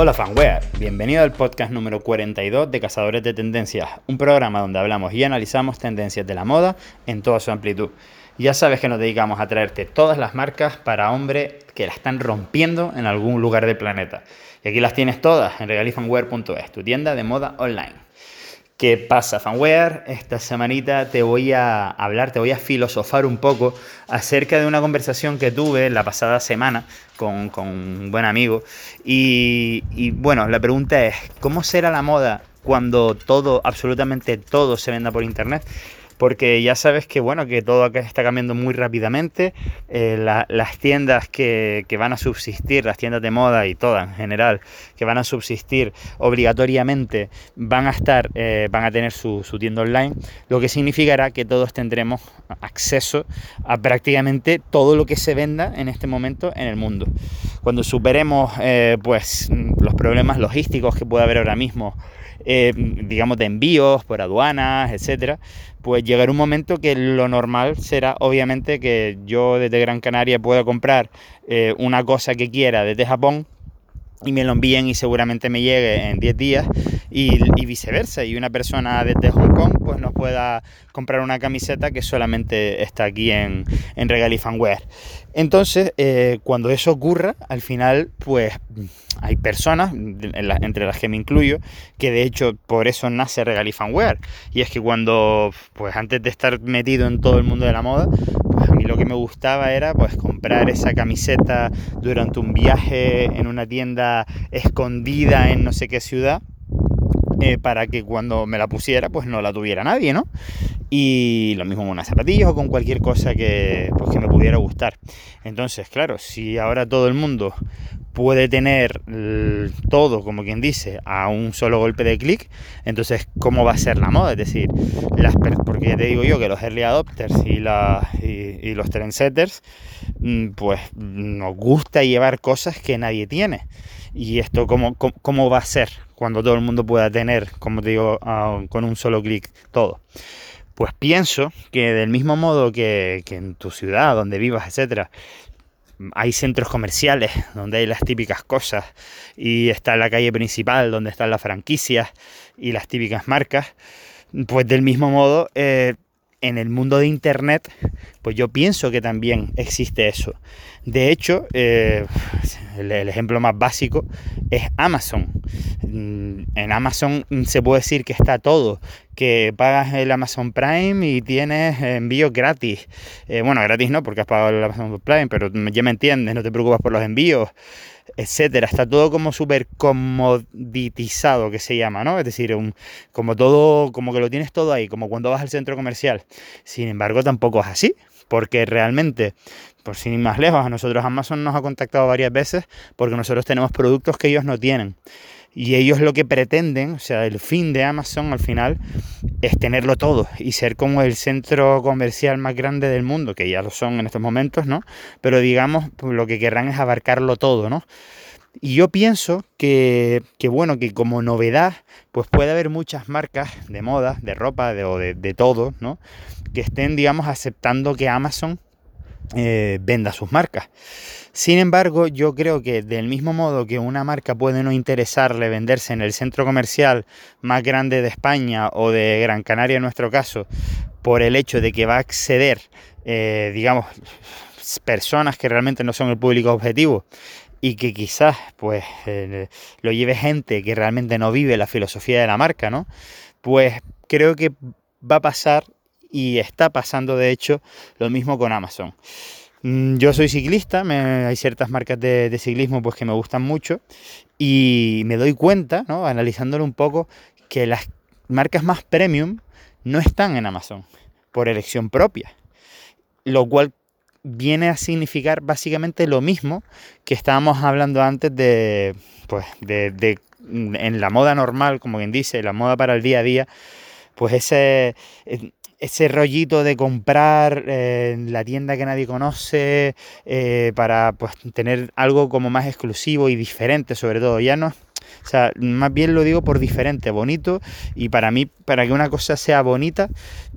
Hola fanware, bienvenido al podcast número 42 de Cazadores de Tendencias, un programa donde hablamos y analizamos tendencias de la moda en toda su amplitud. Ya sabes que nos dedicamos a traerte todas las marcas para hombres que la están rompiendo en algún lugar del planeta. Y aquí las tienes todas en regalifanwear.es, tu tienda de moda online. ¿Qué pasa, fanware? Esta semanita te voy a hablar, te voy a filosofar un poco acerca de una conversación que tuve la pasada semana con, un buen amigo. Y bueno, la pregunta es, ¿cómo será la moda cuando todo, absolutamente todo se venda por internet? Porque ya sabes que bueno, que todo está cambiando muy rápidamente, eh, las tiendas que, van a subsistir, las tiendas de moda y todas en general, que van a subsistir obligatoriamente, van a estar, eh, van a tener su, tienda online, lo que significará que todos tendremos acceso a prácticamente todo lo que se venda en este momento en el mundo. Cuando superemos eh, pues los problemas logísticos que puede haber ahora mismo, digamos de envíos por aduanas, etcétera, pues llegará un momento que lo normal será obviamente que yo desde Gran Canaria pueda comprar eh, una cosa que quiera desde Japón y me lo envíen y seguramente me llegue en 10 días y, viceversa y una persona desde Hong Kong pues nos pueda comprar una camiseta que solamente está aquí en, en Regalifanware. Entonces, eh, cuando eso ocurra, al final, pues hay personas, entre las que me incluyo, que de hecho por eso nace Regalifanware. Y es que cuando, pues antes de estar metido en todo el mundo de la moda, pues a mí lo que me gustaba era pues comprar esa camiseta durante un viaje en una tienda escondida en no sé qué ciudad. Eh, para que cuando me la pusiera pues no la tuviera nadie, ¿no? Y lo mismo con unas zapatillas o con cualquier cosa que, pues, que me pudiera gustar. Entonces, claro, si ahora todo el mundo puede tener todo, como quien dice, a un solo golpe de clic, entonces, ¿cómo va a ser la moda? Es decir, las, porque te digo yo que los early adopters y, los trendsetters, mm, pues nos gusta llevar cosas que nadie tiene. Y esto, ¿cómo, cómo, va a ser cuando todo el mundo pueda tener, como te digo, con un solo clic todo? Pues pienso que del mismo modo que, en tu ciudad, donde vivas, etcétera, hay centros comerciales donde hay las típicas cosas y está la calle principal donde están las franquicias y las típicas marcas, pues del mismo modo eh, en el mundo de Internet, pues yo pienso que también existe eso. De hecho, eh, el, ejemplo más básico es Amazon. Mm, en Amazon se puede decir que está todo, que pagas el Amazon Prime y tienes envíos gratis. Eh, bueno, gratis no, porque has pagado el Amazon Prime, pero ya me entiendes, no te preocupas por los envíos etcétera. Está todo como súper comoditizado, que se llama, ¿no? Es decir, un, como todo, como que lo tienes todo ahí, como cuando vas al centro comercial. Sin embargo, tampoco es así, porque realmente, por sin ir más lejos, a nosotros Amazon nos ha contactado varias veces porque nosotros tenemos productos que ellos no tienen. Y ellos lo que pretenden, o sea, el fin de Amazon al final es tenerlo todo y ser como el centro comercial más grande del mundo, que ya lo son en estos momentos, ¿no? Pero digamos, pues, lo que querrán es abarcarlo todo, ¿no? Y yo pienso que, bueno, que como novedad, pues puede haber muchas marcas de moda, de ropa, o de, todo, ¿no? Que estén, digamos, aceptando que Amazon eh, venda sus marcas. Sin embargo, yo creo que del mismo modo que una marca puede no interesarle venderse en el centro comercial más grande de España o de Gran Canaria en nuestro caso, por el hecho de que va a acceder, eh, digamos, personas que realmente no son el público objetivo y que quizás pues eh, lo lleve gente que realmente no vive la filosofía de la marca, ¿no? Pues creo que va a pasar y está pasando de hecho lo mismo con Amazon. Mm, yo soy ciclista, hay ciertas marcas de, ciclismo pues que me gustan mucho y me doy cuenta, ¿no? analizándolo un poco, que las marcas más premium no están en Amazon por elección propia, lo cual viene a significar básicamente lo mismo que estábamos hablando antes de, pues, de, en la moda normal, como quien dice, la moda para el día a día, pues ese ese rollito de comprar eh, en la tienda que nadie conoce eh, para pues, tener algo como más exclusivo y diferente sobre todo. Ya no, o sea, más bien lo digo por diferente, bonito y para mí, para que una cosa sea bonita,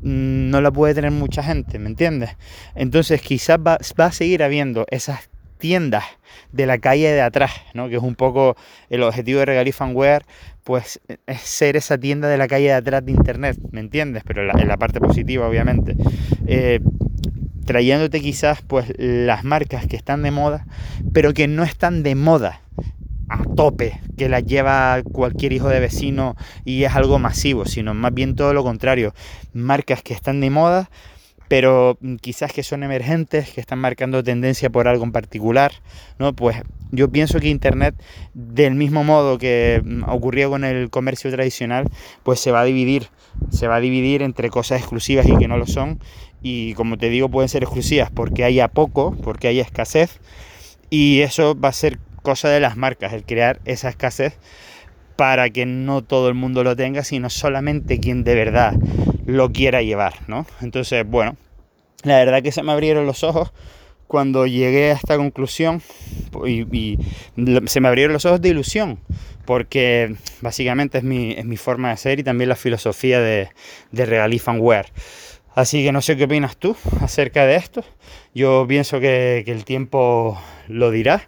mm, no la puede tener mucha gente, ¿me entiendes? Entonces quizás va, a seguir habiendo esas tiendas de la calle de atrás, ¿no? que es un poco el objetivo de Regalí Fanware, pues es ser esa tienda de la calle de atrás de Internet, ¿me entiendes? Pero en la, parte positiva, obviamente. Eh, trayéndote quizás pues las marcas que están de moda, pero que no están de moda a tope, que las lleva cualquier hijo de vecino y es algo masivo, sino más bien todo lo contrario, marcas que están de moda, pero quizás que son emergentes, que están marcando tendencia por algo en particular, ¿no? Pues yo pienso que Internet, del mismo modo que ocurrió con el comercio tradicional, pues se va a dividir, se va a dividir entre cosas exclusivas y que no lo son, y como te digo, pueden ser exclusivas porque haya poco, porque haya escasez, y eso va a ser cosa de las marcas, el crear esa escasez para que no todo el mundo lo tenga, sino solamente quien de verdad lo quiera llevar, ¿no? Entonces, bueno, la verdad que se me abrieron los ojos cuando llegué a esta conclusión y, se me abrieron los ojos de ilusión, porque básicamente es mi, es mi forma de ser y también la filosofía de, de Regalí Así que no sé qué opinas tú acerca de esto. Yo pienso que el tiempo lo dirá.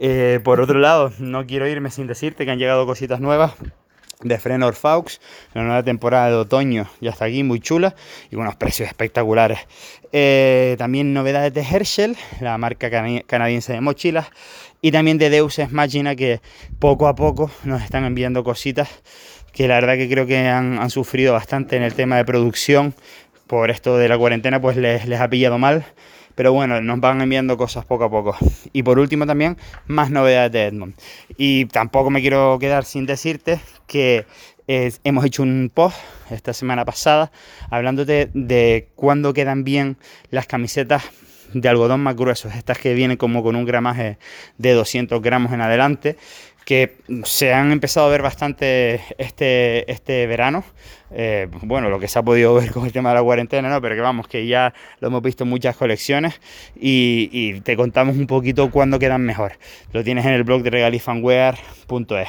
Eh, por otro lado, no quiero irme sin decirte que han llegado cositas nuevas de Frenor Faux, la nueva temporada de otoño ya está aquí, muy chula y unos precios espectaculares. Eh, también novedades de Herschel, la marca canadiense de mochilas, y también de Deus Ex Machina que poco a poco nos están enviando cositas que la verdad que creo que han, sufrido bastante en el tema de producción. Por esto de la cuarentena, pues les ha pillado mal pero bueno, nos van enviando cosas poco a poco. Y por último también, más novedades de Edmond. Y tampoco me quiero quedar sin decirte que hemos hecho un post esta semana pasada hablándote de cuándo quedan bien las camisetas de algodón más gruesos, estas que vienen como con un gramaje de 200 gramos en adelante, que se han empezado a ver bastante este, este verano. Eh, bueno, lo que se ha podido ver con el tema de la cuarentena, ¿no? Pero que vamos, que ya lo hemos visto en muchas colecciones y, te contamos un poquito cuándo quedan mejor. Lo tienes en el blog de regalifanwear.es.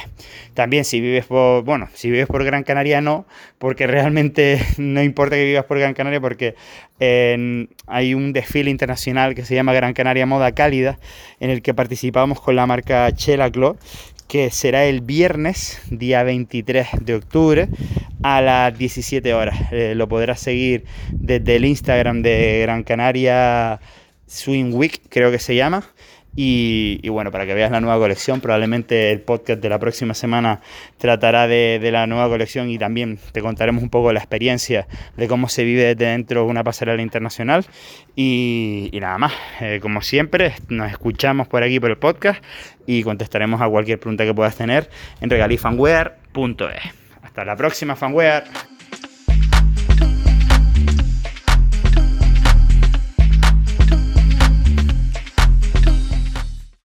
También si vives por, bueno, si vives por Gran Canaria no, porque realmente no importa que vivas por Gran Canaria porque hay un desfile internacional que se llama Gran Canaria Moda Cálida en el que participamos con la marca Chela Clo que será el viernes, día 23 de octubre, a las 17 horas. Eh, lo podrás seguir desde el Instagram de Gran Canaria Swing Week, creo que se llama. Y, bueno, para que veas la nueva colección, probablemente el podcast de la próxima semana tratará de, la nueva colección y también te contaremos un poco la experiencia de cómo se vive desde dentro una pasarela internacional. Y, nada más, eh, como siempre, nos escuchamos por aquí por el podcast y contestaremos a cualquier pregunta que puedas tener en regalifanware.es. Hasta la próxima, fanware.